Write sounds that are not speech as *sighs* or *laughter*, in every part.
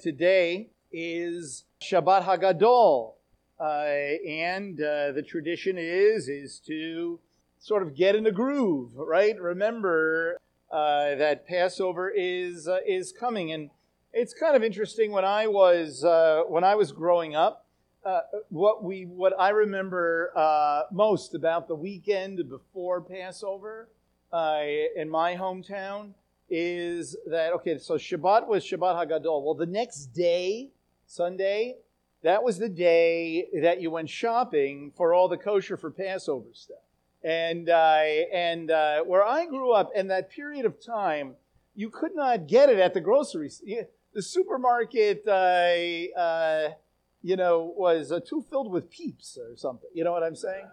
Today is Shabbat Hagadol, uh, and uh, the tradition is is to sort of get in the groove, right? Remember uh, that Passover is uh, is coming, and it's kind of interesting. When I was uh, when I was growing up, uh, what we what I remember most about the weekend before Passover in my hometown is that okay? So Shabbat was Shabbat Hagadol. Well, the next day, Sunday, that was the day that you went shopping for all the kosher for Passover stuff. And uh, and uh, where I grew up, in that period of time, you could not get it at the grocery. The supermarket, uh, uh, you know, was uh, too filled with peeps or something. You know what I'm saying?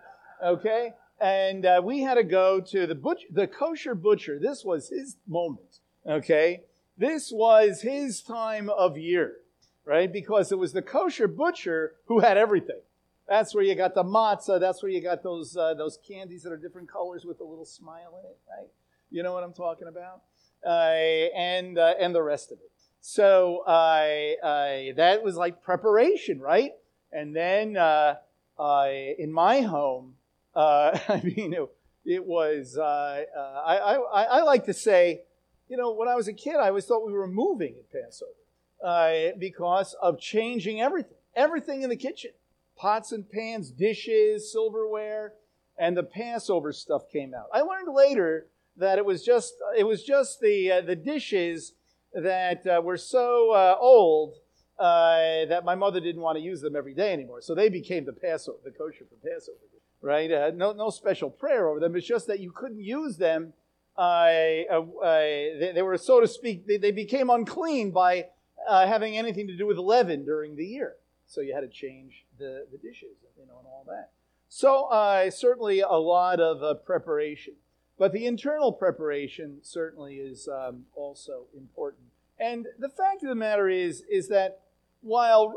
Okay and uh, we had to go to the butcher, the kosher butcher. This was his moment. Okay, this was his time of year, right? Because it was the kosher butcher who had everything. That's where you got the matzah. That's where you got those uh, those candies that are different colors with a little smile in it, right? You know what I'm talking about? Uh, and uh, and the rest of it. So that was like preparation, right? And then uh, in my home, uh, *laughs* I mean, it, it was, uh, uh, I, I, I, like to say, you know, when I was a kid, I always thought we were moving at Passover uh, because of changing everything, everything in the kitchen pots and pans, dishes, silverware, and the Passover stuff came out. I learned later that it was just, it was just the, uh, the dishes that uh, were so old that my mother didn't want to use them every day anymore. So they became the Passover, the kosher for Passover right? Uh, no, no special prayer over them. It's just that you couldn't use them. Uh, uh, they, they, were, so to speak, they, they became unclean by uh, having anything to do with leaven during the year. So you had to change the, the dishes, you know, and all that. So uh, certainly a lot of uh, preparation. But the internal preparation certainly is um, also important. And the fact of the matter is, is that while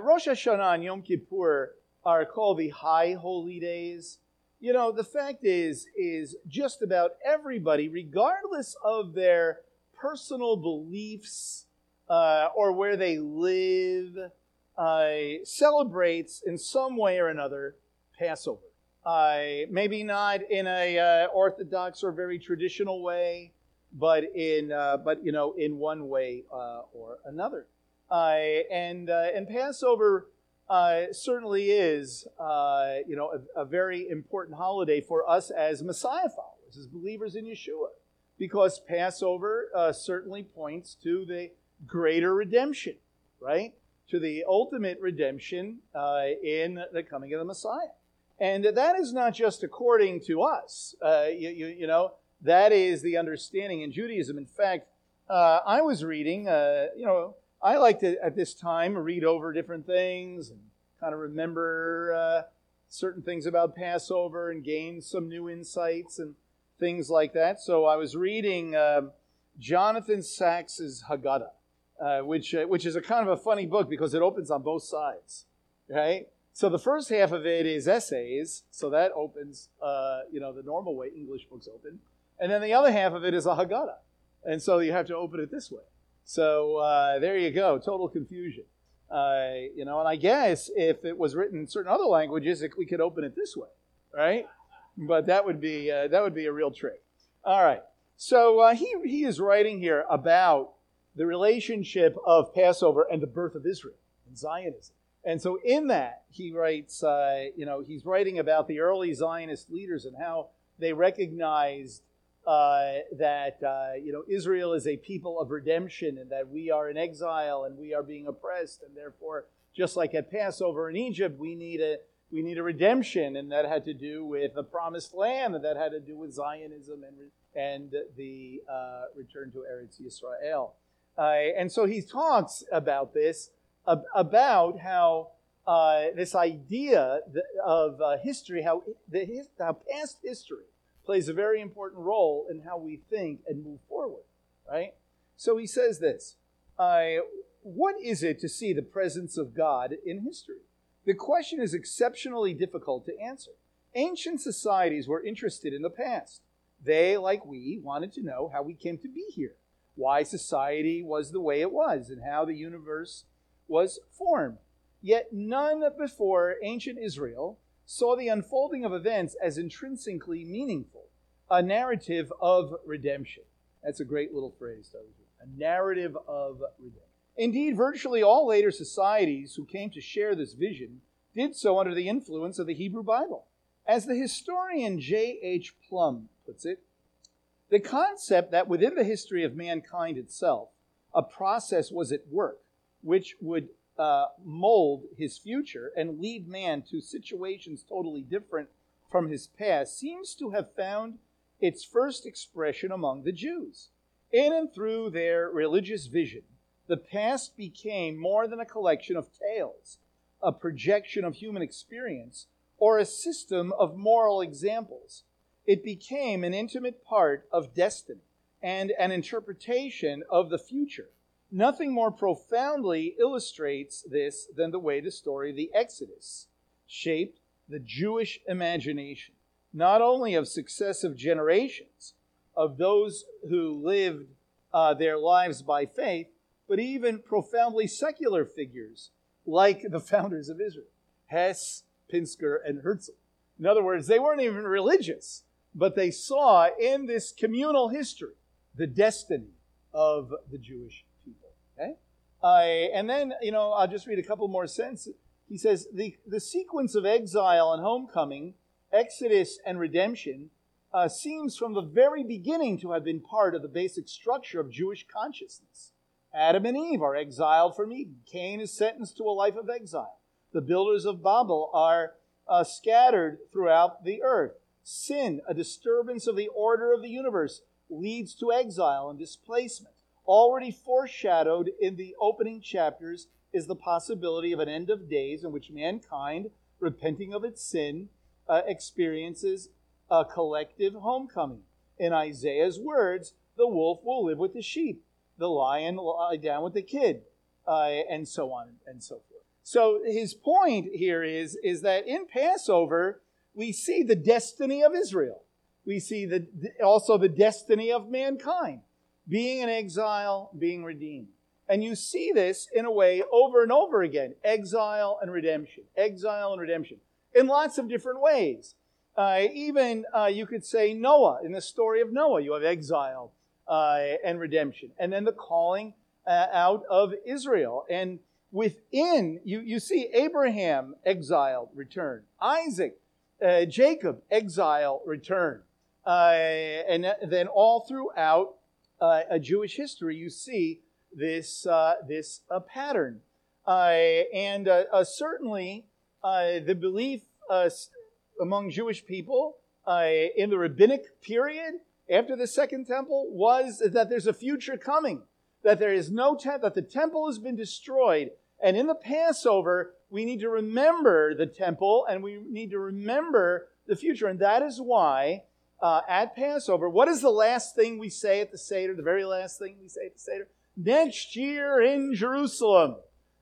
Rosh Hashanah and Yom Kippur are called the high holy days. You know, the fact is, is just about everybody, regardless of their personal beliefs uh, or where they live, uh, celebrates in some way or another Passover. Uh, maybe not in a uh, orthodox or very traditional way, but in uh, but you know in one way uh, or another. and and Passover uh, certainly is, uh, you know, a, a, very important holiday for us as Messiah followers, as believers in Yeshua, because Passover uh, certainly points to the greater redemption, right? To the ultimate redemption uh, in the coming of the Messiah. And that is not just according to us. Uh, you, you, you, know, that is the understanding in Judaism. In fact, uh, I was reading, you know, I like to, at this time, read over different things and kind of remember uh, certain things about Passover and gain some new insights and things like that. So I was reading uh, Jonathan Sacks's Haggadah, uh, which, uh, which is a kind of a funny book because it opens on both sides, right? So the first half of it is essays, so that opens, uh, you know, the normal way English books open. And then the other half of it is a Haggadah. And so you have to open it this way. So uh, there you go, total confusion. Uh, you know, and I guess if it was written in certain other languages, it, we could open it this way, right? But that would be uh, that would be a real trick. All right. So uh, he he is writing here about the relationship of Passover and the birth of Israel and Zionism. And so in that he writes, uh, you know, he's writing about the early Zionist leaders and how they recognized uh, that uh, you know Israel is a people of redemption and that we are in exile and we are being oppressed and therefore just like at Passover in Egypt we need a we need a redemption. And that had to do with the promised land and that had to do with Zionism and and the uh, return to Eretz Yisrael. Uh, and so he talks about this about how uh, this idea of uh, history how the how past history plays a very important role in how we think and move forward, right? So he says this uh, What is it to see the presence of God in history? The question is exceptionally difficult to answer. Ancient societies were interested in the past. They, like we, wanted to know how we came to be here. why society was the way it was and how the universe was formed. Yet none before ancient Israel saw the unfolding of events as intrinsically meaningful, a narrative of redemption. That's a great little phrase, though. a narrative of redemption. Indeed, virtually all later societies who came to share this vision did so under the influence of the Hebrew Bible. As the historian J.H. Plumb puts it, the concept that within the history of mankind itself, a process was at work which would uh, mold his future and lead man to situations totally different from his past seems to have found its first expression among the Jews. In and through their religious vision, the past became more than a collection of tales, a projection of human experience, or a system of moral examples. It became an intimate part of destiny and an interpretation of the future Nothing more profoundly illustrates this than the way the story of the Exodus shaped the Jewish imagination, not only of successive generations, of those who lived uh, their lives by faith, but even profoundly secular figures like the founders of Israel, Hess, Pinsker, and Herzl. In other words, they weren't even religious, but they saw in this communal history the destiny of the Jewish Okay? Uh, and then, you know, I'll just read a couple more sentences. He says the, the sequence of exile and homecoming, exodus and redemption, uh, seems from the very beginning to have been part of the basic structure of Jewish consciousness. Adam and Eve are exiled from Eden. Cain is sentenced to a life of exile. The builders of Babel are uh, scattered throughout the earth. Sin, a disturbance of the order of the universe, leads to exile and displacement. Already foreshadowed in the opening chapters is the possibility of an end of days in which mankind, repenting of its sin, uh, experiences a collective homecoming. In Isaiah's words, the wolf will live with the sheep, the lion lie down with the kid, uh, and so on and so forth. So his point here is, is that in Passover, we see the destiny of Israel. We see the, also the destiny of mankind being in exile, being redeemed. And you see this in a way over and over again exile and redemption, exile and redemption, in lots of different ways. Uh, even uh, you could say Noah, in the story of Noah, you have exile uh, and redemption. And then the calling uh, out of Israel. And within, you, you see Abraham, exiled, return. Isaac, uh, Jacob, exile, return. Uh, and then all throughout uh, a Jewish history, you see this, uh, this uh, pattern. Uh, and uh, certainly, the belief among Jewish people in the rabbinic period after the Second Temple was that there's a future coming, that there is no temple, that the temple has been destroyed. And in the Passover, we need to remember the temple and we need to remember the future. And that is why uh, at Passover, what is the last thing we say at the Seder? The very last thing we say at the Seder? Next year in Jerusalem.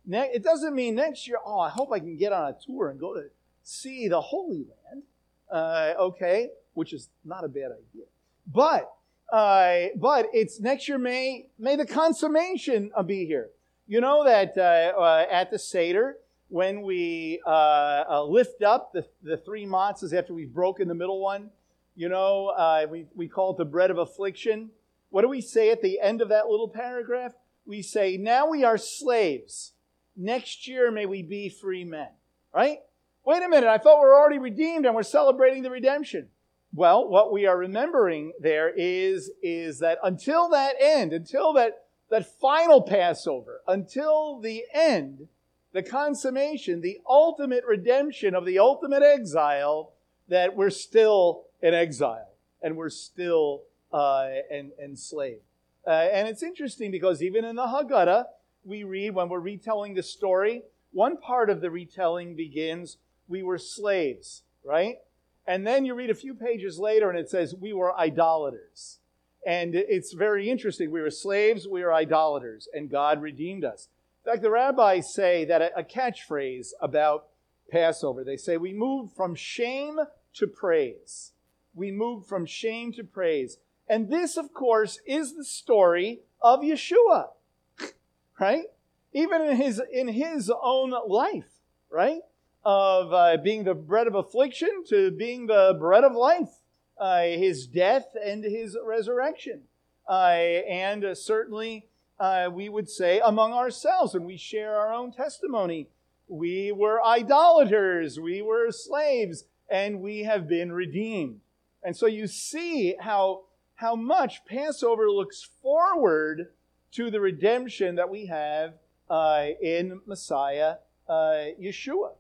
Ne- it doesn't mean next year, oh, I hope I can get on a tour and go to see the Holy Land. Uh, okay, which is not a bad idea. But uh, but it's next year may may the consummation be here. You know that uh, uh, at the Seder, when we uh, lift up the, the three matzahs after we've broken the middle one, you know, uh, we, we call it the bread of affliction. What do we say at the end of that little paragraph? We say, Now we are slaves. Next year may we be free men. Right? Wait a minute, I thought we are already redeemed and we're celebrating the redemption. Well, what we are remembering there is, is that until that end, until that, that final Passover, until the end, the consummation, the ultimate redemption of the ultimate exile, that we're still in exile and we're still uh, en- enslaved. Uh, and it's interesting because even in the Haggadah, we read when we're retelling the story, one part of the retelling begins, we were slaves, right? And then you read a few pages later and it says, we were idolaters. And it's very interesting. We were slaves, we were idolaters, and God redeemed us. In fact, the rabbis say that a, a catchphrase about Passover, they say, we moved from shame to praise we move from shame to praise. And this, of course, is the story of Yeshua, right? Even in his in his own life, right? Of uh, being the bread of affliction to being the bread of life, uh, his death and his resurrection, uh, and certainly uh, we would say among ourselves, and we share our own testimony. We were idolaters, we were slaves, and we have been redeemed. And so you see how, how much Passover looks forward to the redemption that we have uh, in Messiah uh, Yeshua.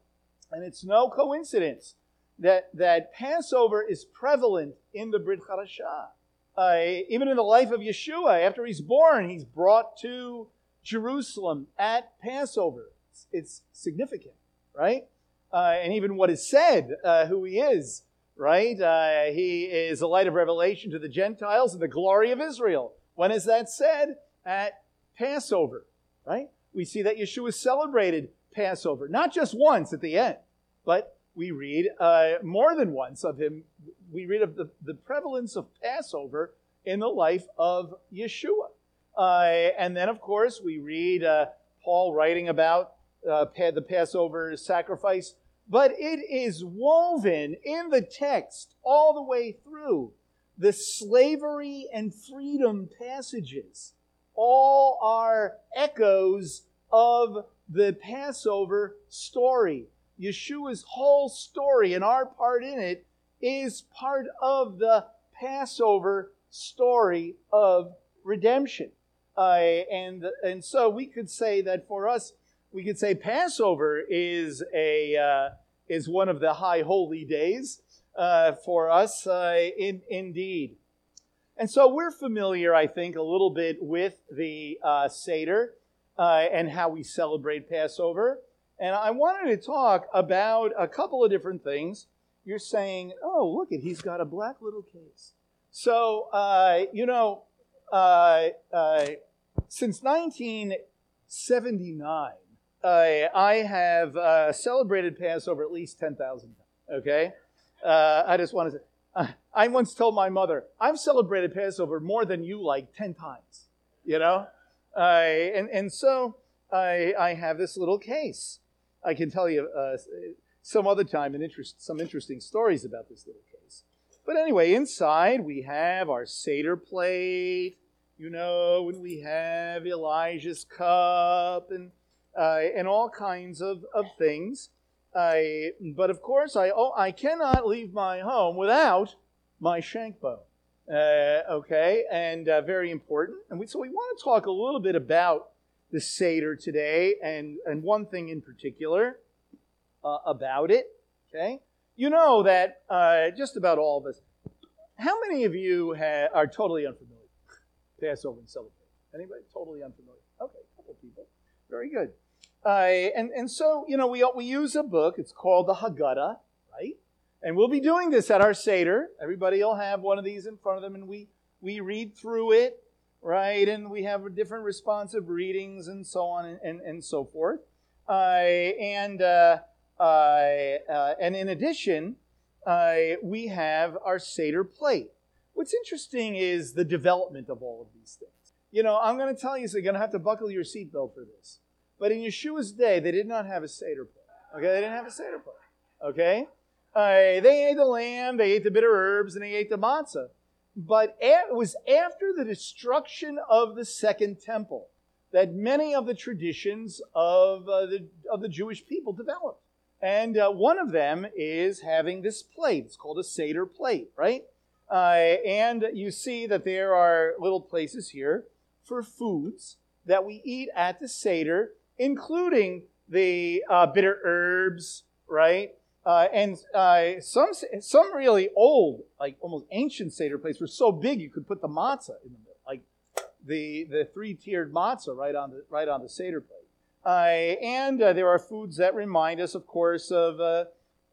And it's no coincidence that, that Passover is prevalent in the Brit Hadashah. Uh, even in the life of Yeshua, after he's born, he's brought to Jerusalem at Passover. It's, it's significant, right? Uh, and even what is said, uh, who he is, right? Uh, he is the light of revelation to the Gentiles and the glory of Israel. When is that said? At Passover, right? We see that Yeshua celebrated Passover, not just once at the end, but we read uh, more than once of him. We read of the, the prevalence of Passover in the life of Yeshua. Uh, and then, of course, we read uh, Paul writing about uh, the Passover sacrifice but it is woven in the text all the way through. The slavery and freedom passages all are echoes of the Passover story. Yeshua's whole story and our part in it is part of the Passover story of redemption. Uh, and, and so we could say that for us, we could say Passover is a uh, is one of the high holy days uh, for us, uh, in, indeed. And so we're familiar, I think, a little bit with the uh, Seder uh, and how we celebrate Passover. And I wanted to talk about a couple of different things. You're saying, oh, look at, he's got a black little case. So, uh, you know, uh, since 1979, I have uh, celebrated Passover at least 10,000 times. Okay? Uh, I just want to say, uh, I once told my mother, I've celebrated Passover more than you like 10 times. You know? and, and so I, I have this little case. I can tell you uh, some other time and interest, some interesting stories about this little case. But anyway, inside we have our Seder plate, you know, and we have Elijah's cup and uh, and all kinds of, of things. I, but of course, I, oh, I cannot leave my home without my shank. Uh, okay, and uh, very important. And we, so we want to talk a little bit about the Seder today, and, and one thing in particular uh, about it. Okay, you know that uh, just about all of us. How many of you ha- are totally unfamiliar? *laughs* Passover and celebrate. Anybody totally unfamiliar? Okay, a couple people. Very good. Uh, and, and so, you know, we, we use a book. It's called the Haggadah, right? And we'll be doing this at our Seder. Everybody will have one of these in front of them, and we, we read through it, right? And we have different responsive readings and so on and, and, and so forth. Uh, and, uh, and in addition, we have our Seder plate. What's interesting is the development of all of these things. You know, I'm going to tell you, so you're going to have to buckle your seatbelt for this. But in Yeshua's day, they did not have a Seder plate. Okay, they didn't have a Seder plate. Okay? Uh, they ate the lamb, they ate the bitter herbs, and they ate the matzah. But it was after the destruction of the Second Temple that many of the traditions of, uh, the, of the Jewish people developed. And uh, one of them is having this plate. It's called a Seder plate, right? Uh, and you see that there are little places here for foods that we eat at the Seder including the uh, bitter herbs, right? Uh, and uh, some some really old, like almost ancient Seder plates were so big you could put the matzah in the middle, like the the three tiered matzah right on the right on the Seder plate. Uh, and uh, there are foods that remind us, of course, of uh,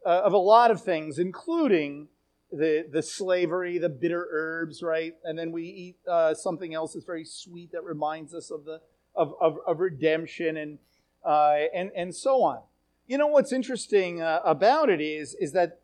of a lot of things, including the the slavery, the bitter herbs, right? And then we eat something else that's very sweet that reminds us of the of, of, of redemption and, uh, and, and so on. You know what's interesting uh, about it is, is that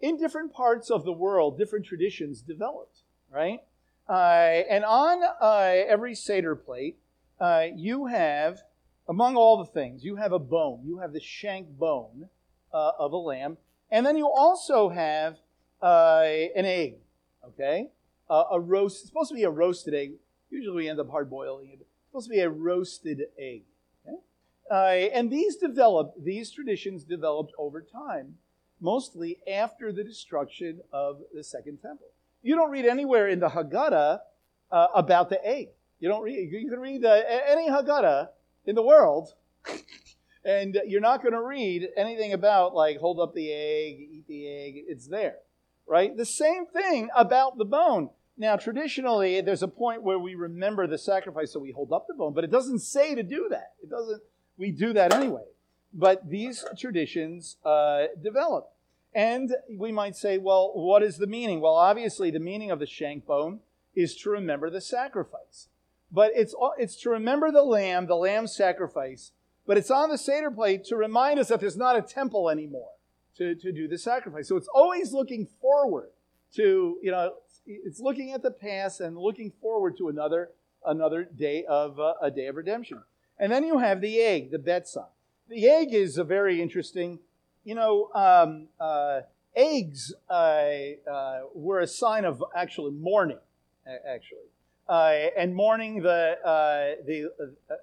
in different parts of the world, different traditions developed, right? Uh, and on uh, every Seder plate, uh, you have, among all the things, you have a bone. You have the shank bone uh, of a lamb. And then you also have an egg, okay? a roast, it's supposed to be a roasted egg. Usually we end up hard boiling it. Supposed to be a roasted egg. Okay? and these developed, these traditions developed over time, mostly after the destruction of the Second Temple. You don't read anywhere in the Haggadah uh, about the egg. You don't read. You can read uh, any Haggadah in the world, *laughs* and you're not going to read anything about like hold up the egg, eat the egg. It's there, right? The same thing about the bone. Now, traditionally, there's a point where we remember the sacrifice, so we hold up the bone, but it doesn't say to do that. It doesn't. We do that anyway. But these traditions uh, develop. And we might say, well, what is the meaning? Well, obviously, the meaning of the shank bone is to remember the sacrifice. But it's, it's to remember the lamb, the lamb sacrifice, but it's on the Seder plate to remind us that there's not a temple anymore to, to do the sacrifice. So it's always looking forward to, you know, it's looking at the past and looking forward to another, another day of, uh, a day of redemption. And then you have the egg, the betzah. The egg is a very interesting you know, um, uh, eggs uh, uh, were a sign of actually mourning, actually. Uh, and mourning the, the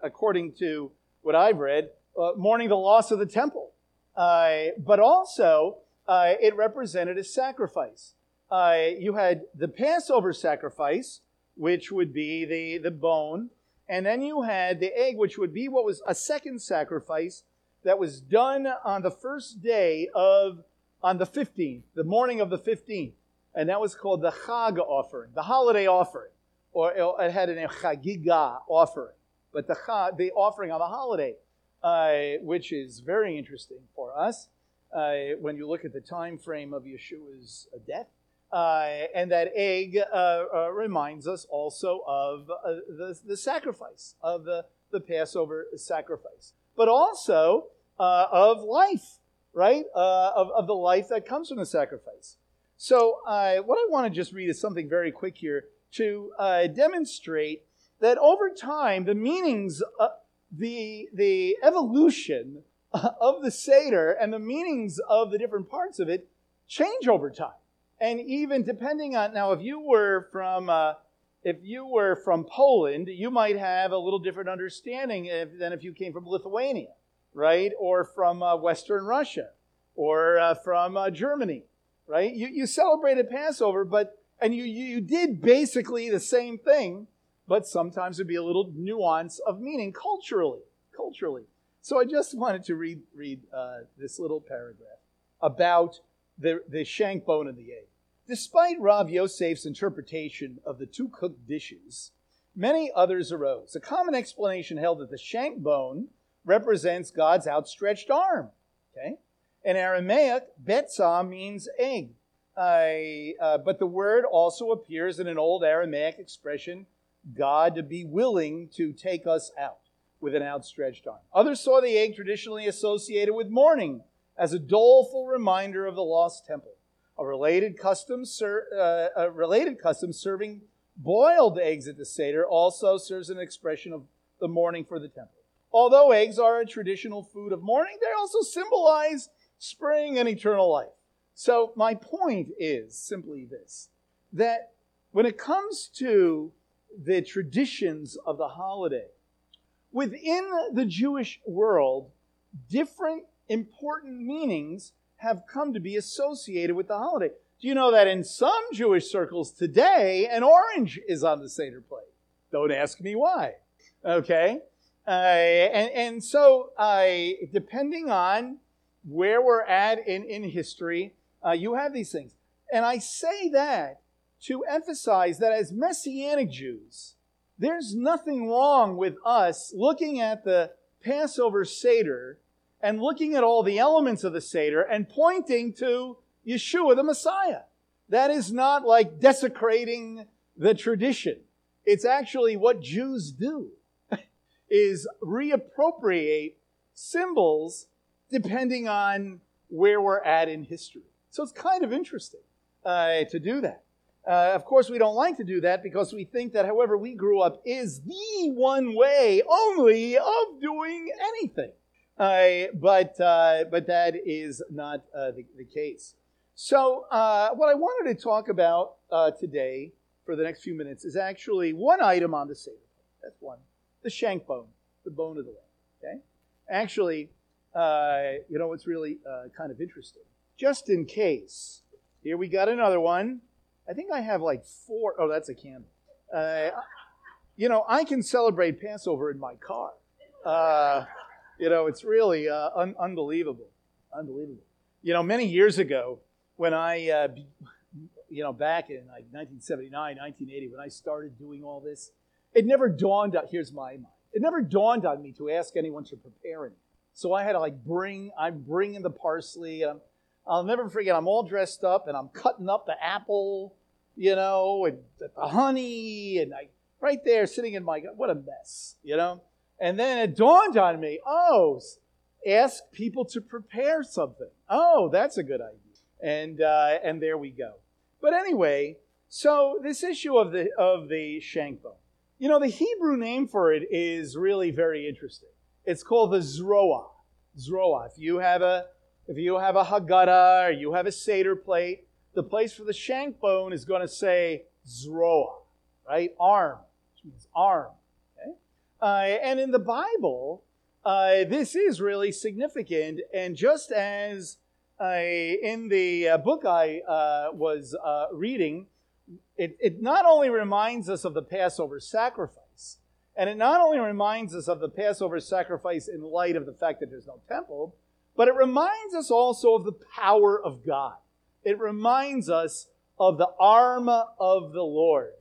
according to what I've read, mourning the loss of the temple. but also, it represented a sacrifice. You had the Passover sacrifice, which would be the, the bone, and then you had the egg, which would be what was a second sacrifice, that was done on the first day of, on the 15th, the morning of the 15th. And that was called the Chag offering, the holiday offering. Or it had an Chagiga offering. But the, the offering on the holiday, uh, which is very interesting for us uh, when you look at the time frame of Yeshua's death. Uh, and that egg uh, uh, reminds us also of uh, the, the sacrifice, of the, the Passover sacrifice but also uh, of life, right? Uh, of, of the life that comes from the sacrifice. So, what I want to just read is something very quick here to demonstrate that over time, the meanings, the, the evolution of the Seder and the meanings of the different parts of it change over time. And even depending on, now, if you were from, uh, if you were from Poland, you might have a little different understanding if, than if you came from Lithuania, right? Or from uh, Western Russia, or uh, from uh, Germany, right? You, you celebrated Passover, but and you, you did basically the same thing, but sometimes there'd be a little nuance of meaning culturally. Culturally. So I just wanted to read read uh, this little paragraph about the, the shank bone and the egg. Despite Rav Yosef's interpretation of the two cooked dishes, many others arose. A common explanation held that the shank bone represents God's outstretched arm. Okay? In Aramaic, betzah means egg. Uh, uh, but the word also appears in an old Aramaic expression, God to be willing to take us out with an outstretched arm. Others saw the egg traditionally associated with mourning as a doleful reminder of the lost temple. A related custom, ser- uh, a related custom serving boiled eggs at the Seder also serves an expression of the mourning for the temple. Although eggs are a traditional food of mourning, they also symbolize spring and eternal life. So, my point is simply this that when it comes to the traditions of the holiday, within the Jewish world, different important meanings have come to be associated with the holiday. Do you know that in some Jewish circles today, an orange is on the Seder plate? Don't ask me why. Okay? Uh, and, and so, uh, depending on where we're at in, in history, uh, you have these things. And I say that to emphasize that as Messianic Jews, there's nothing wrong with us looking at the Passover Seder and looking at all the elements of the Seder and pointing to Yeshua the Messiah. That is not like desecrating the tradition. It's actually what Jews do, *laughs* is reappropriate symbols depending on where we're at in history. So it's kind of interesting uh, to do that. Uh, of course, we don't like to do that because we think that however we grew up is the one way only of doing anything. Uh, but, uh, but that is not uh, the, the, case. So, uh, what I wanted to talk about uh, today for the next few minutes is actually one item on the Seder. That's one. The shank bone, the bone of the lamb. Okay? Actually, you know what's really kind of interesting? Just in case, here we got another one. I think I have like four. Oh, that's a candle. Uh, you know, I can celebrate Passover in my car. You know, it's really uh, un- unbelievable. Unbelievable. You know, many years ago, when I, uh, you know, back in like 1979, 1980, when I started doing all this, it never dawned on, here's my mind, it never dawned on me to ask anyone to prepare it. So I had to like bring, I'm bringing the parsley, and I'm, I'll never forget, I'm all dressed up and I'm cutting up the apple you know, and the honey, and I right there sitting in my what a mess, you know. And then it dawned on me, oh, ask people to prepare something. Oh, that's a good idea. And uh, and there we go. But anyway, so this issue of the of the shank bone, you know, the Hebrew name for it is really very interesting. It's called the zroa. Zroa. If you have a if you have a Haggadah or you have a Seder plate, the place for the shank bone is going to say zroa, right? Arm, which means arm. Uh, and in the Bible, uh, this is really significant. And just as uh, in the uh, book I uh, was reading, it, it not only reminds us of the Passover sacrifice, and it not only reminds us of the Passover sacrifice in light of the fact that there's no temple, but it reminds us also of the power of God it reminds us of the arm of the Lord,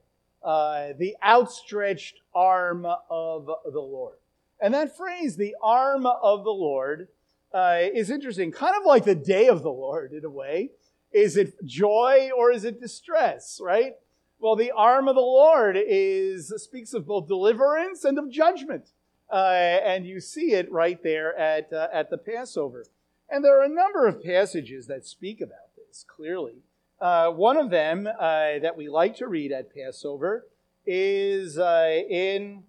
uh, the outstretched arm of the Lord. And that phrase, the arm of the Lord, uh, is interesting, kind of like the day of the Lord in a way. Is it joy or is it distress, right? Well, the arm of the Lord is speaks of both deliverance and of judgment. Uh, and you see it right there at, uh, at the Passover. And there are a number of passages that speak about this clearly. Uh, one of them uh, that we like to read at Passover is uh, in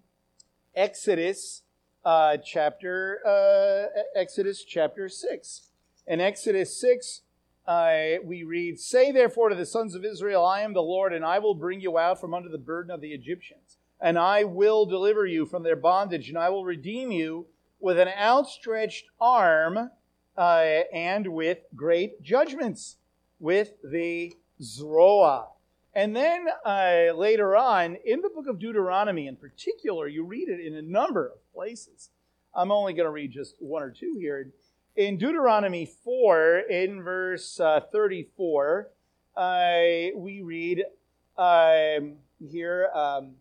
Exodus uh, chapter uh, Exodus chapter six. In Exodus six, uh, we read, "Say therefore to the sons of Israel, I am the Lord, and I will bring you out from under the burden of the Egyptians, and I will deliver you from their bondage, and I will redeem you with an outstretched arm." and with great judgments with the Zroa. And then uh, later on, in the book of Deuteronomy in particular, you read it in a number of places. I'm only going to read just one or two here. In Deuteronomy 4, in verse uh, 34, uh, we read um, here, um,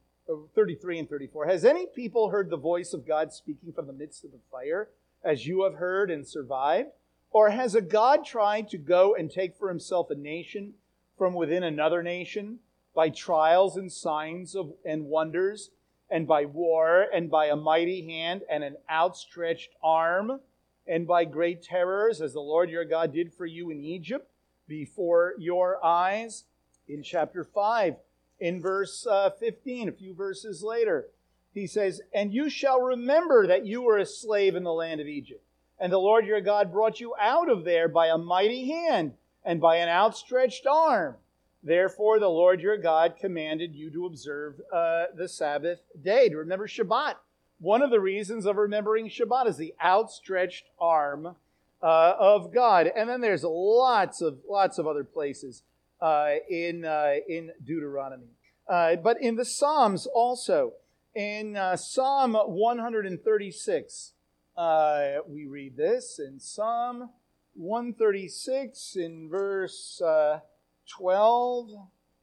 33 and 34. Has any people heard the voice of God speaking from the midst of the fire, as you have heard and survived? Or has a God tried to go and take for himself a nation from within another nation by trials and signs of, and wonders, and by war, and by a mighty hand and an outstretched arm, and by great terrors, as the Lord your God did for you in Egypt before your eyes? In chapter 5, in verse uh, 15, a few verses later, he says, And you shall remember that you were a slave in the land of Egypt and the Lord your God brought you out of there by a mighty hand and by an outstretched arm. Therefore, the Lord your God commanded you to observe uh, the Sabbath day, to remember Shabbat. One of the reasons of remembering Shabbat is the outstretched arm uh, of God. And then there's lots of lots of other places uh, in uh, in Deuteronomy, uh, but in the Psalms also. In uh, Psalm 136, uh, we read this in Psalm 136 in verse uh, 12,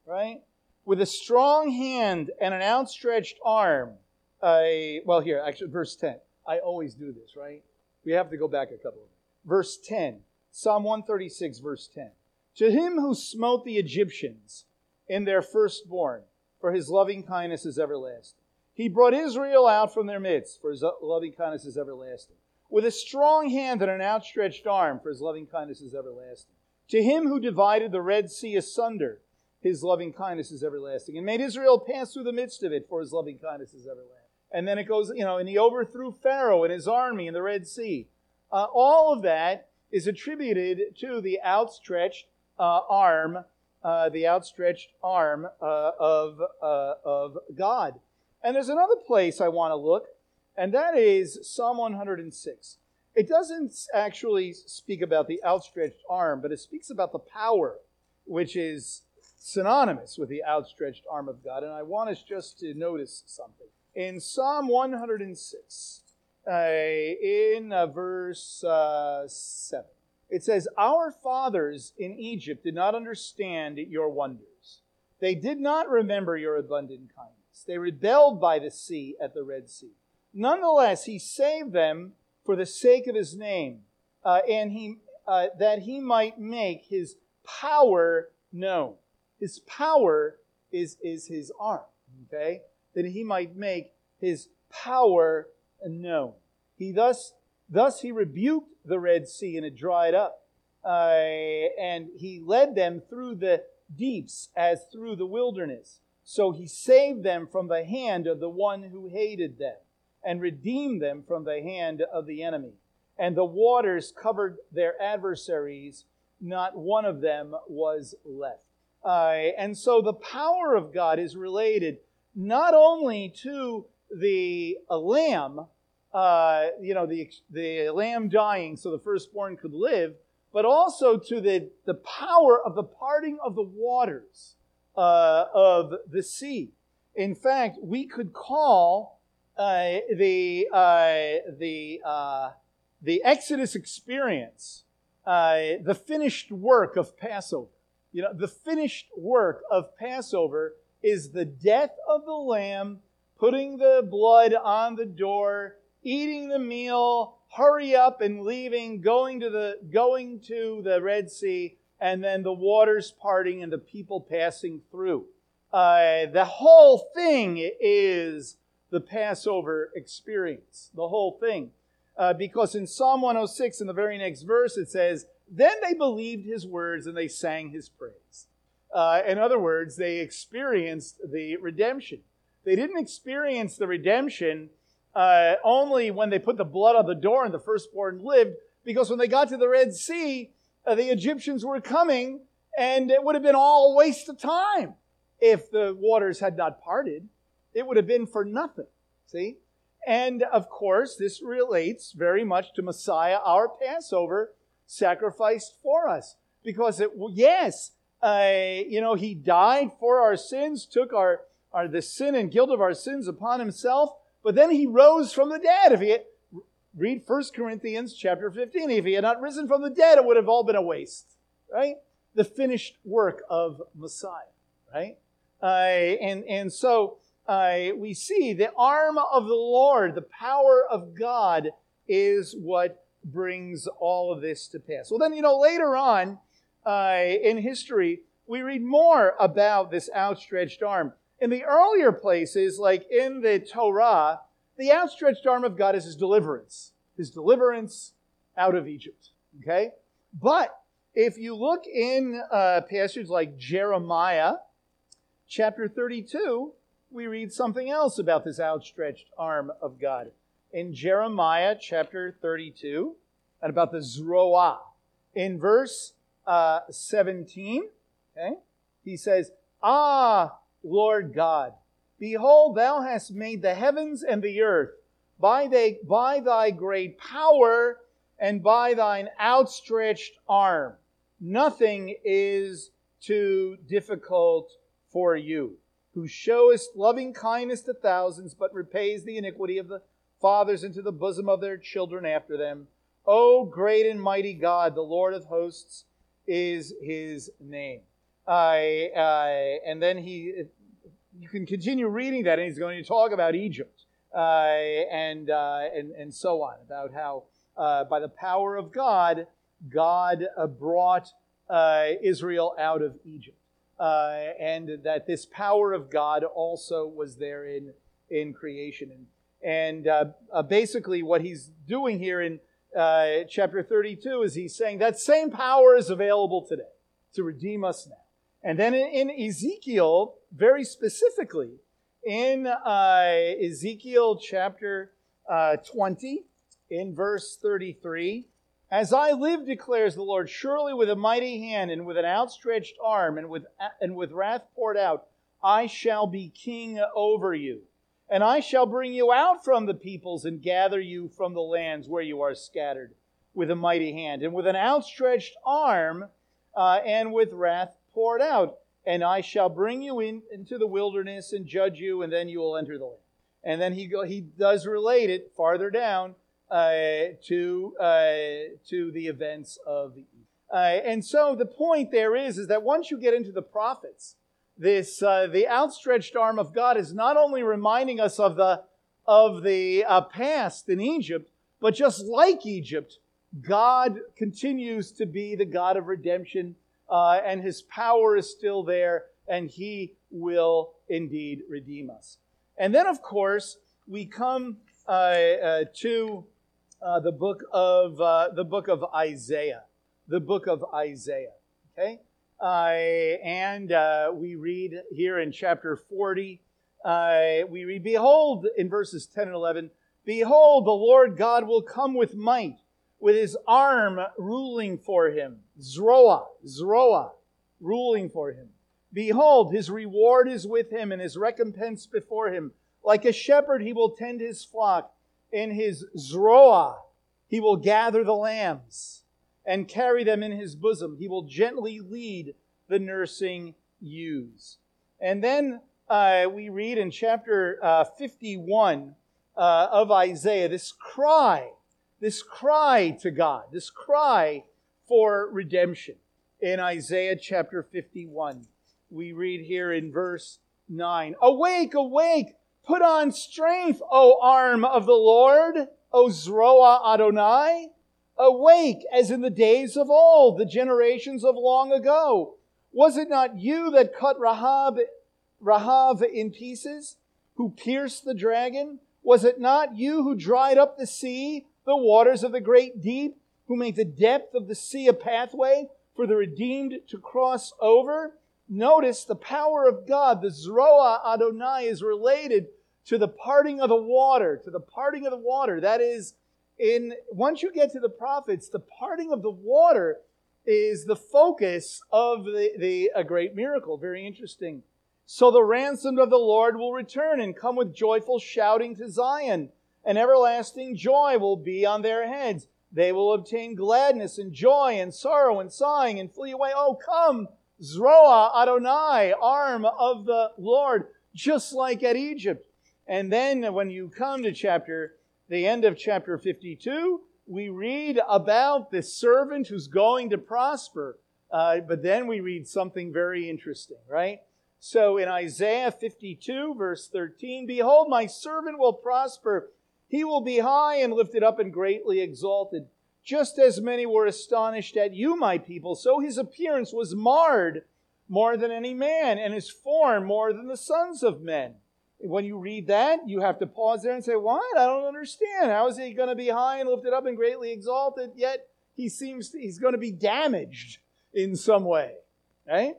right? With a strong hand and an outstretched arm. I, well, here, actually, verse 10. I always do this, right? We have to go back a couple of them. Verse 10, Psalm 136, verse 10. To him who smote the Egyptians in their firstborn, for his loving kindness is everlasting. He brought Israel out from their midst, for his loving kindness is everlasting. With a strong hand and an outstretched arm, for his loving kindness is everlasting. To him who divided the Red Sea asunder, his loving kindness is everlasting, and made Israel pass through the midst of it, for his loving kindness is everlasting. And then it goes, you know, and he overthrew Pharaoh and his army in the Red Sea. Uh, all of that is attributed to the outstretched uh, arm, uh, the outstretched arm uh, of, uh, of God. And there's another place I want to look, and that is Psalm 106. It doesn't actually speak about the outstretched arm, but it speaks about the power, which is synonymous with the outstretched arm of God. And I want us just to notice something. In Psalm 106, uh, in uh, verse uh, 7, it says, Our fathers in Egypt did not understand your wonders. They did not remember your abundant kindness. They rebelled by the sea at the Red Sea. Nonetheless, he saved them for the sake of his name, uh, and he, uh, that he might make his power known. His power is, is his arm, okay? That he might make his power known. He thus, thus he rebuked the Red Sea and it dried up. Uh, and he led them through the deeps as through the wilderness. So he saved them from the hand of the one who hated them and redeemed them from the hand of the enemy. And the waters covered their adversaries, not one of them was left. Uh, and so the power of God is related not only to the lamb, uh, you know, the, the lamb dying so the firstborn could live, but also to the, the power of the parting of the waters uh, of the sea. In fact, we could call uh, the, uh, the, uh, the Exodus experience uh, the finished work of Passover. You know, the finished work of Passover is the death of the lamb, putting the blood on the door, eating the meal, hurry up and leaving, going to the going to the Red Sea, and then the waters parting and the people passing through. Uh, the whole thing is the Passover experience. The whole thing. Uh, because in Psalm 106, in the very next verse, it says, Then they believed his words and they sang his praise. Uh, in other words, they experienced the redemption. They didn't experience the redemption uh, only when they put the blood on the door and the firstborn lived, because when they got to the Red Sea, the Egyptians were coming, and it would have been all a waste of time if the waters had not parted it would have been for nothing. See? And of course, this relates very much to Messiah, our Passover, sacrificed for us. Because it, yes, uh, you know, he died for our sins, took our, our the sin and guilt of our sins upon himself, but then he rose from the dead. If he read 1 Corinthians chapter 15, if he had not risen from the dead, it would have all been a waste, right? The finished work of Messiah, right? Uh, and, and so uh, we see the arm of the Lord, the power of God, is what brings all of this to pass. Well, then, you know, later on uh, in history, we read more about this outstretched arm. In the earlier places, like in the Torah, the outstretched arm of God is his deliverance, his deliverance out of Egypt. Okay? But if you look in uh, passages like Jeremiah chapter 32, we read something else about this outstretched arm of God. In Jeremiah chapter 32, and about the Zroah. In verse uh, 17, okay, he says, Ah, Lord God, behold, thou hast made the heavens and the earth by, they, by thy great power and by thine outstretched arm. Nothing is too difficult for you who showest loving kindness to thousands, but repays the iniquity of the fathers into the bosom of their children after them. O great and mighty God, the Lord of hosts, is his name. I, uh, and then he, you can continue reading that, and he's going to talk about Egypt uh, and, uh, and, and so on, about how uh, by the power of God, God uh, brought uh, Israel out of Egypt uh, and that this power of God also was there in, in creation. And, and basically, what he's doing here in chapter 32 is he's saying that same power is available today to redeem us now. And then in, in Ezekiel, very specifically, in uh, Ezekiel chapter uh, 20, in verse 33, as I live, declares the Lord, surely with a mighty hand and with an outstretched arm and with, and with wrath poured out, I shall be king over you. And I shall bring you out from the peoples and gather you from the lands where you are scattered with a mighty hand and with an outstretched arm uh, and with wrath poured out. And I shall bring you in, into the wilderness and judge you, and then you will enter the land. And then he, go, he does relate it farther down uh, to, uh, to the events of the uh, and so the point there is, is that once you get into the prophets, this uh, the outstretched arm of God is not only reminding us of the of the uh, past in Egypt, but just like Egypt, God continues to be the God of redemption, uh, and His power is still there, and He will indeed redeem us. And then, of course, we come to uh, the book of uh, the book of Isaiah, the book of Isaiah. Okay, uh, and uh, we read here in chapter forty. Uh, we read, "Behold," in verses ten and eleven. Behold, the Lord God will come with might, with His arm ruling for Him. Zroa, Zroa, ruling for Him. Behold, His reward is with Him, and His recompense before Him. Like a shepherd, He will tend His flock in his zroa, he will gather the lambs and carry them in his bosom. He will gently lead the nursing ewes. And then uh, we read in chapter uh, 51 uh, of Isaiah this cry, this cry to God, this cry for redemption. In Isaiah chapter 51, we read here in verse 9 Awake, awake! Put on strength, O arm of the Lord, O Zroa Adonai. Awake as in the days of old, the generations of long ago. Was it not you that cut Rahab, Rahab in pieces, who pierced the dragon? Was it not you who dried up the sea, the waters of the great deep, who made the depth of the sea a pathway for the redeemed to cross over? Notice the power of God, the Zroa Adonai, is related to the parting of the water, to the parting of the water. That is, in once you get to the prophets, the parting of the water is the focus of the, the a great miracle. Very interesting. So the ransomed of the Lord will return and come with joyful shouting to Zion, and everlasting joy will be on their heads. They will obtain gladness and joy and sorrow and sighing and flee away. Oh, come, Zroa Adonai, arm of the Lord, just like at Egypt. And then when you come to chapter, the end of chapter 52, we read about the servant who's going to prosper. Uh, but then we read something very interesting, right? So in Isaiah 52, verse 13, Behold, my servant will prosper. He will be high and lifted up and greatly exalted. Just as many were astonished at you, my people, so his appearance was marred more than any man, and his form more than the sons of men when you read that, you have to pause there and say, What? I don't understand. How is he going to be high and lifted up and greatly exalted, yet he seems to, he's going to be damaged in some way? Right?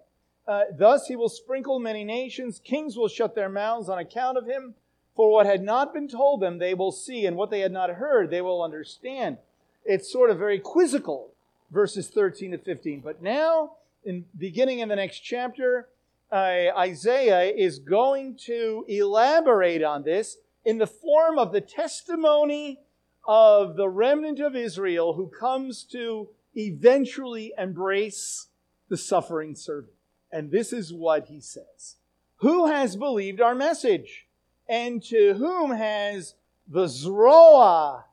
Uh, Thus he will sprinkle many nations. Kings will shut their mouths on account of him. For what had not been told them, they will see, and what they had not heard, they will understand. It's sort of very quizzical, verses 13 to 15. But now, in beginning in the next chapter, uh, Isaiah is going to elaborate on this in the form of the testimony of the remnant of Israel who comes to eventually embrace the suffering servant. And this is what he says Who has believed our message? And to whom has the Zroa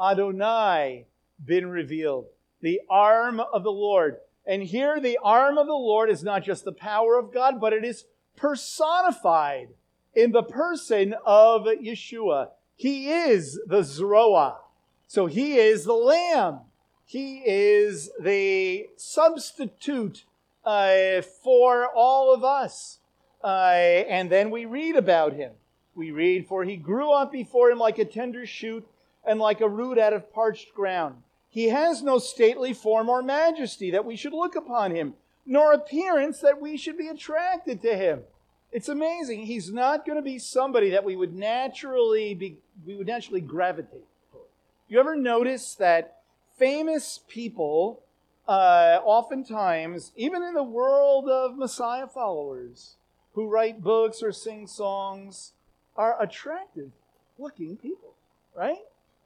Adonai been revealed? The arm of the Lord. And here, the arm of the Lord is not just the power of God, but it is personified in the person of Yeshua. He is the Zroa. So he is the Lamb. He is the substitute uh, for all of us. Uh, and then we read about him. We read, For he grew up before him like a tender shoot and like a root out of parched ground. He has no stately form or majesty that we should look upon him, nor appearance that we should be attracted to him. It's amazing. He's not going to be somebody that we would naturally be we would naturally gravitate toward. You ever notice that famous people uh, oftentimes, even in the world of Messiah followers who write books or sing songs, are attractive looking people, right?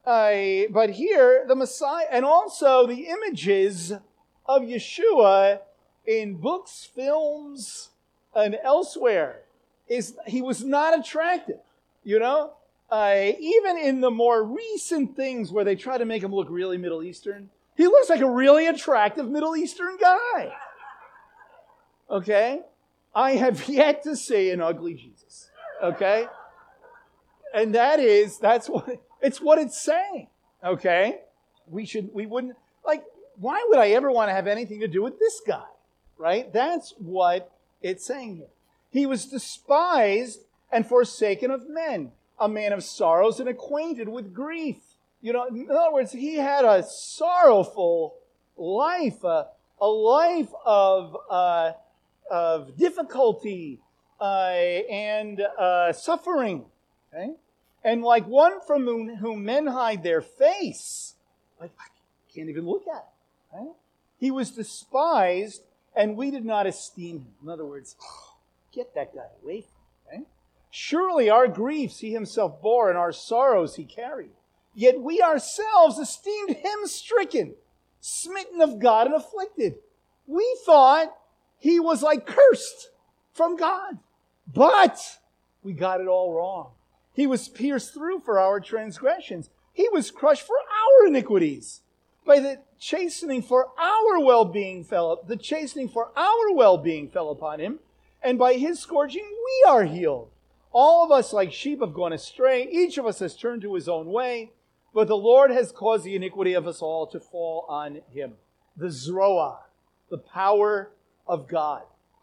Uh, but here, the Messiah, and also the images of Yeshua in books, films, and elsewhere, is he was not attractive, you know? Uh, even in the more recent things where they try to make him look really Middle Eastern, he looks like a really attractive Middle Eastern guy. Okay? I have *laughs* yet to see an ugly Jesus. Okay? And that is, that's what, it's what it's saying. Okay? We should, we wouldn't, like, why would I ever want to have anything to do with this guy? Right? That's what it's saying here. He was despised and forsaken of men, a man of sorrows and acquainted with grief. You know, in other words, he had a sorrowful life, a, a life of, uh, of difficulty uh, and uh, suffering. Okay? And like one from whom, whom men hide their face, like, I can't even look at it. Right? He was despised, and we did not esteem him. In other words, *sighs* get that guy away from him. Surely our griefs he himself bore, and our sorrows he carried. Yet we ourselves esteemed him stricken, smitten of God, and afflicted. We thought he was like cursed from God. But we got it all wrong. He was pierced through for our transgressions. He was crushed for our iniquities. By the chastening for our well-being fell, the chastening for our well-being fell upon him, and by his scourging we are healed. All of us like sheep have gone astray. Each of us has turned to his own way, but the Lord has caused the iniquity of us all to fall on him. The Zroah, the power of God,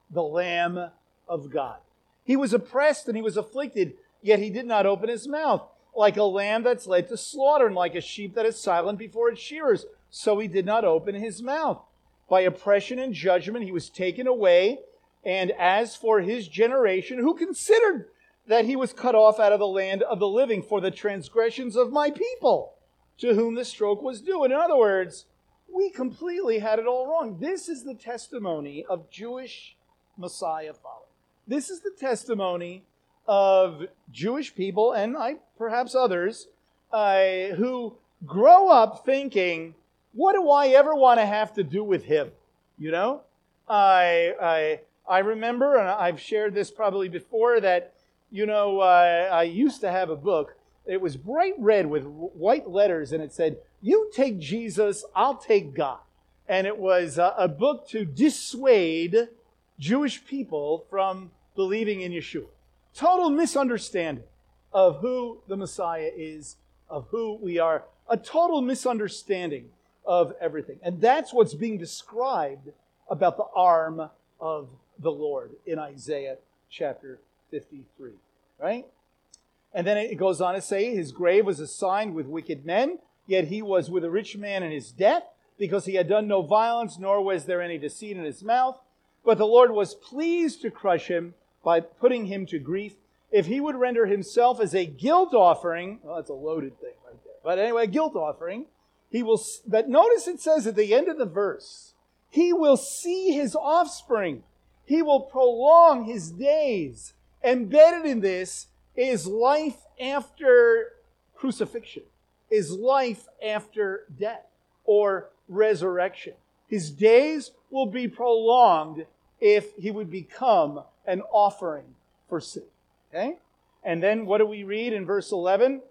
the Lamb of God. He was oppressed and he was afflicted Yet he did not open his mouth. Like a lamb that's led to slaughter, and like a sheep that is silent before its shearers, so he did not open his mouth. By oppression and judgment he was taken away. And as for his generation, who considered that he was cut off out of the land of the living for the transgressions of my people, to whom the stroke was due. In other words, we completely had it all wrong. This is the testimony of Jewish Messiah followers. This is the testimony of Jewish people and I, perhaps others uh, who grow up thinking, what do I ever want to have to do with him? You know? I, I, I remember, and I've shared this probably before, that, you know, uh, I used to have a book. It was bright red with white letters, and it said, You take Jesus, I'll take God. And it was a, a book to dissuade Jewish people from believing in Yeshua total misunderstanding of who the Messiah is, of who we are, a total misunderstanding of everything. And that's what's being described about the arm of the Lord in Isaiah chapter 53, right? And then it goes on to say, His grave was assigned with wicked men, yet he was with a rich man in his death, because he had done no violence, nor was there any deceit in his mouth. But the Lord was pleased to crush him by putting him to grief. If he would render himself as a guilt offering, well, that's a loaded thing right there. But anyway, guilt offering, he will, but notice it says at the end of the verse, he will see his offspring. He will prolong his days. Embedded in this is life after crucifixion, is life after death or resurrection. His days will be prolonged if he would become an offering for sin. Okay? And then what do we read in verse 11?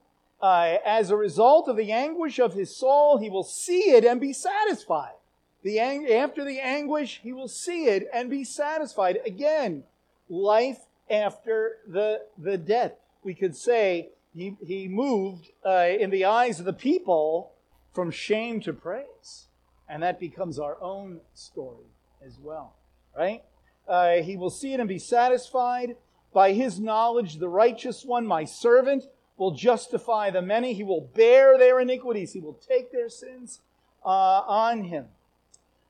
Uh, as a result of the anguish of his soul, he will see it and be satisfied. The ang- after the anguish, he will see it and be satisfied. Again, life after the, the death. We could say he, he moved uh, in the eyes of the people from shame to praise. And that becomes our own story as well, right? Uh, he will see it and be satisfied. By his knowledge, the righteous one, my servant, will justify the many. He will bear their iniquities. He will take their sins uh, on him.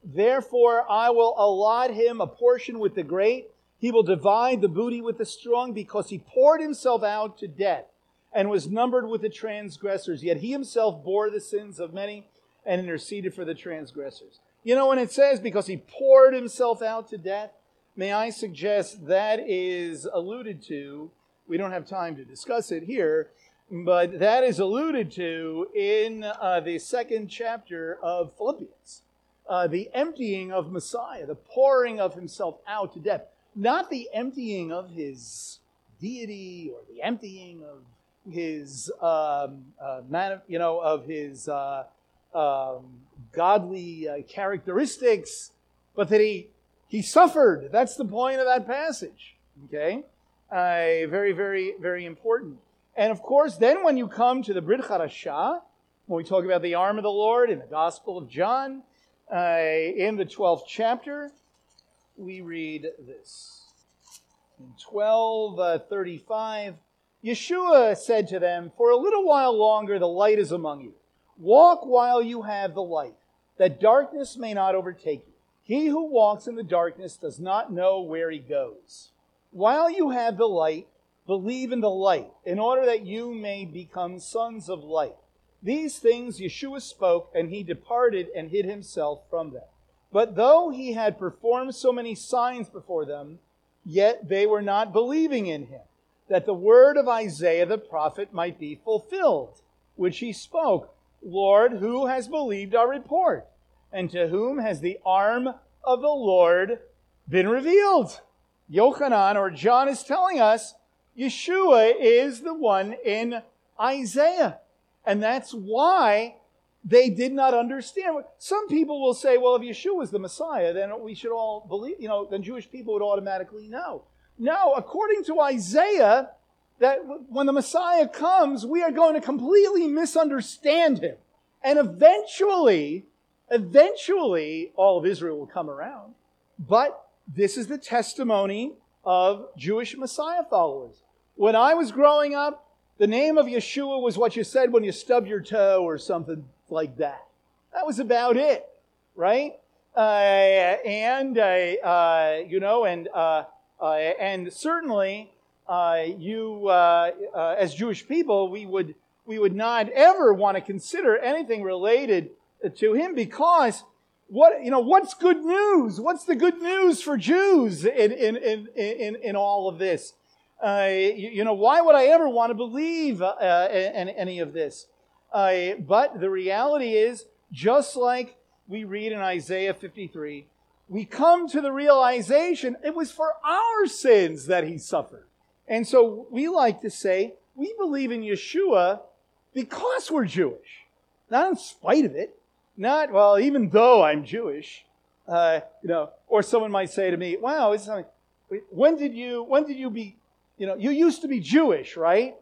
Therefore, I will allot him a portion with the great. He will divide the booty with the strong because he poured himself out to death and was numbered with the transgressors. Yet he himself bore the sins of many and interceded for the transgressors. You know, when it says because he poured himself out to death, may I suggest that is alluded to. We don't have time to discuss it here, but that is alluded to in uh, the second chapter of Philippians. Uh, the emptying of Messiah, the pouring of himself out to death, not the emptying of his deity or the emptying of his, um, uh, man, you know, of his uh, um, godly uh, characteristics, but that he he suffered. That's the point of that passage. Okay, uh, very, very, very important. And of course, then when you come to the Brit Hadashah, when we talk about the arm of the Lord in the Gospel of John, uh, in the 12th chapter, we read this. In 1235, uh, Yeshua said to them, For a little while longer the light is among you. Walk while you have the light, that darkness may not overtake you. He who walks in the darkness does not know where he goes. While you have the light, believe in the light, in order that you may become sons of light. These things Yeshua spoke, and he departed and hid himself from them. But though he had performed so many signs before them, yet they were not believing in him, that the word of Isaiah the prophet might be fulfilled, which he spoke Lord, who has believed our report? And to whom has the arm of the Lord been revealed? Yochanan or John is telling us Yeshua is the one in Isaiah. And that's why they did not understand. Some people will say, well, if Yeshua is the Messiah, then we should all believe, you know, then Jewish people would automatically know. No, according to Isaiah, that when the Messiah comes, we are going to completely misunderstand him. And eventually, eventually, all of Israel will come around. But this is the testimony of Jewish Messiah followers. When I was growing up, the name of Yeshua was what you said when you stubbed your toe or something like that. That was about it, right? Uh, and, uh, uh, you know, and, uh, uh, and certainly uh, you, as Jewish people, we would, we would not ever want to consider anything related to him because what, you know, what's good news? What's the good news for Jews in, in, in, in, in all of this? Uh, you, you, know, why would I ever want to believe uh, in, any of this? but the reality is, just like we read in Isaiah 53, we come to the realization it was for our sins that he suffered. And so we like to say we believe in Yeshua because we're Jewish, not in spite of it. Not, well, even though I'm Jewish, uh, you know, or someone might say to me, wow, it's something, when did you, when did you be, you know, you used to be Jewish, right?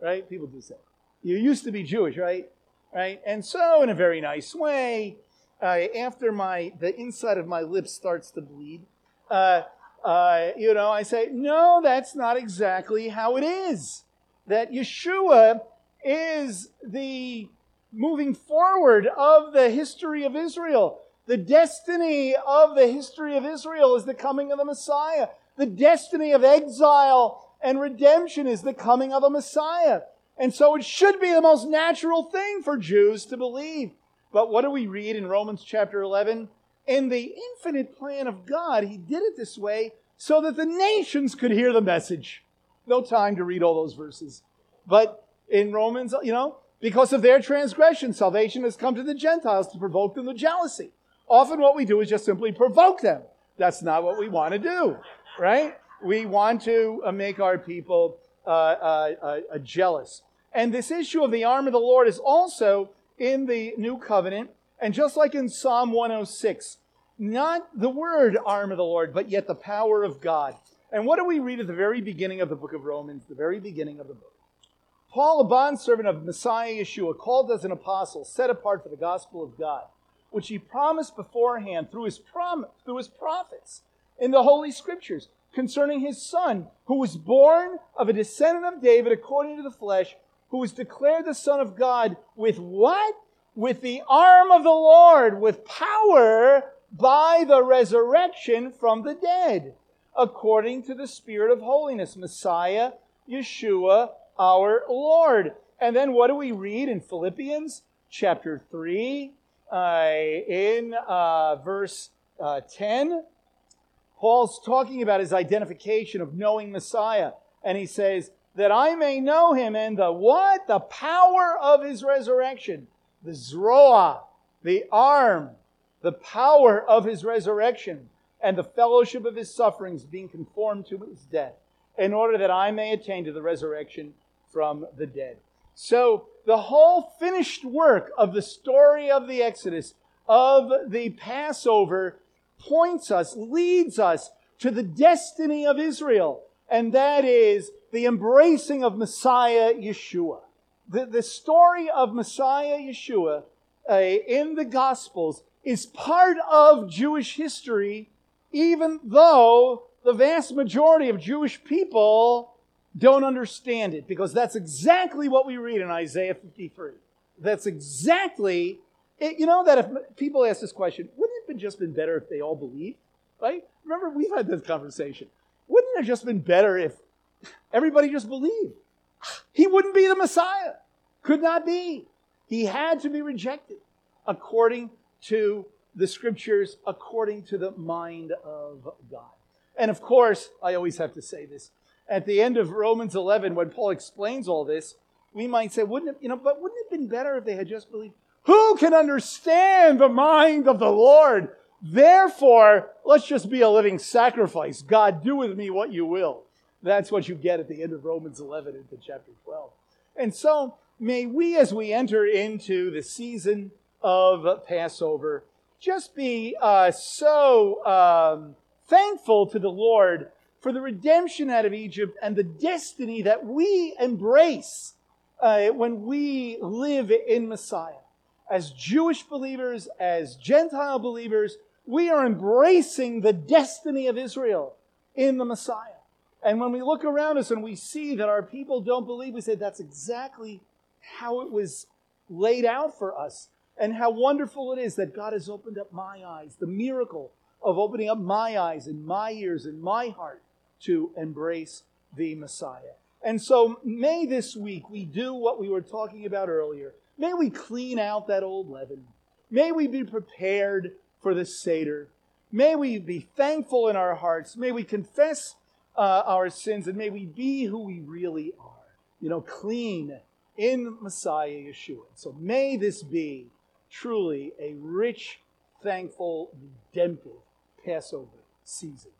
Right? People do say, you used to be Jewish, right? Right? And so, in a very nice way, uh, after my, the inside of my lips starts to bleed, uh, uh, you know, I say, no, that's not exactly how it is. That Yeshua is the moving forward of the history of Israel. The destiny of the history of Israel is the coming of the Messiah. The destiny of exile and redemption is the coming of a Messiah. And so it should be the most natural thing for Jews to believe. But what do we read in Romans chapter 11? In the infinite plan of God, He did it this way so that the nations could hear the message. No time to read all those verses. But in Romans, you know, because of their transgression, salvation has come to the Gentiles to provoke them to jealousy. Often what we do is just simply provoke them. That's not what we want to do, right? We want to uh, make our people uh, uh, uh, jealous. And this issue of the arm of the Lord is also in the new covenant. And just like in Psalm 106, not the word arm of the Lord, but yet the power of God. And what do we read at the very beginning of the book of Romans, the very beginning of the book? Paul, a bondservant of Messiah Yeshua, called as an apostle, set apart for the gospel of God, which he promised beforehand through his, prom- through his prophets in the Holy Scriptures concerning his son, who was born of a descendant of David according to the flesh, who was declared the Son of God with what? With the arm of the Lord, with power by the resurrection from the dead, according to the Spirit of holiness, Messiah, Yeshua, our Lord. And then what do we read in Philippians chapter 3, uh, in uh, verse uh, 10? Paul's talking about his identification of knowing Messiah. And he says, that I may know him and the what? The power of his resurrection. The zroa, the arm, the power of his resurrection, and the fellowship of his sufferings being conformed to his death, in order that I may attain to the resurrection from the dead. So, the whole finished work of the story of the Exodus, of the Passover, points us, leads us to the destiny of Israel, and that is the embracing of Messiah Yeshua. The, the story of Messiah Yeshua uh, in the Gospels is part of Jewish history, even though the vast majority of Jewish people don't understand it, because that's exactly what we read in Isaiah 53. That's exactly, it, you know, that if people ask this question, wouldn't it have just been better if they all believed? Right? Remember, we've had this conversation. Wouldn't it have just been better if everybody just believed? He wouldn't be the Messiah. Could not be. He had to be rejected according to the scriptures, according to the mind of God. And of course, I always have to say this. At the end of Romans 11, when Paul explains all this, we might say, wouldn't it, you know, but wouldn't it have been better if they had just believed? Who can understand the mind of the Lord? Therefore, let's just be a living sacrifice. God, do with me what you will. That's what you get at the end of Romans 11 into chapter 12. And so, may we, as we enter into the season of Passover, just be uh, so um, thankful to the Lord for the redemption out of Egypt and the destiny that we embrace uh, when we live in Messiah. As Jewish believers, as Gentile believers, we are embracing the destiny of Israel in the Messiah. And when we look around us and we see that our people don't believe, we say that's exactly how it was laid out for us. And how wonderful it is that God has opened up my eyes, the miracle of opening up my eyes and my ears and my heart to embrace the Messiah. And so may this week we do what we were talking about earlier. May we clean out that old leaven. May we be prepared for the Seder. May we be thankful in our hearts. May we confess uh, our sins and may we be who we really are. You know, clean in Messiah Yeshua. So may this be truly a rich, thankful, redemptive Passover season.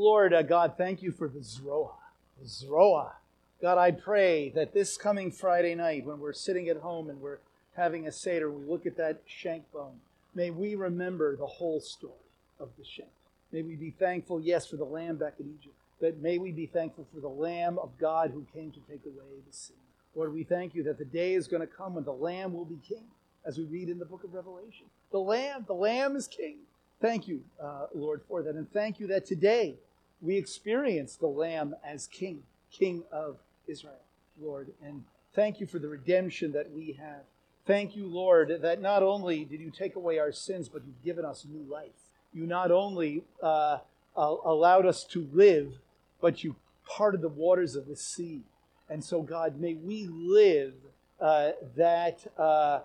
Lord uh, God, thank you for the Zroah. The Zroah. God, I pray that this coming Friday night, when we're sitting at home and we're having a Seder, we look at that shank bone. May we remember the whole story of the shank. May we be thankful, yes, for the lamb back in Egypt, but may we be thankful for the Lamb of God who came to take away the sin. Lord, we thank you that the day is going to come when the Lamb will be king, as we read in the book of Revelation. The Lamb, the Lamb is king. Thank you, uh, Lord, for that. And thank you that today we experience the Lamb as king, king of Israel, Lord. And thank you for the redemption that we have. Thank you, Lord, that not only did you take away our sins, but you've given us new life you not only uh, allowed us to live, but you parted the waters of the sea. And so, God, may we live uh, that, uh,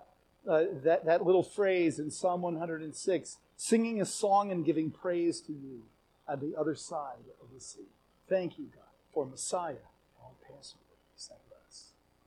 uh, that, that little phrase in Psalm 106 singing a song and giving praise to you at the other side of the sea. Thank you, God, for Messiah, all Passover.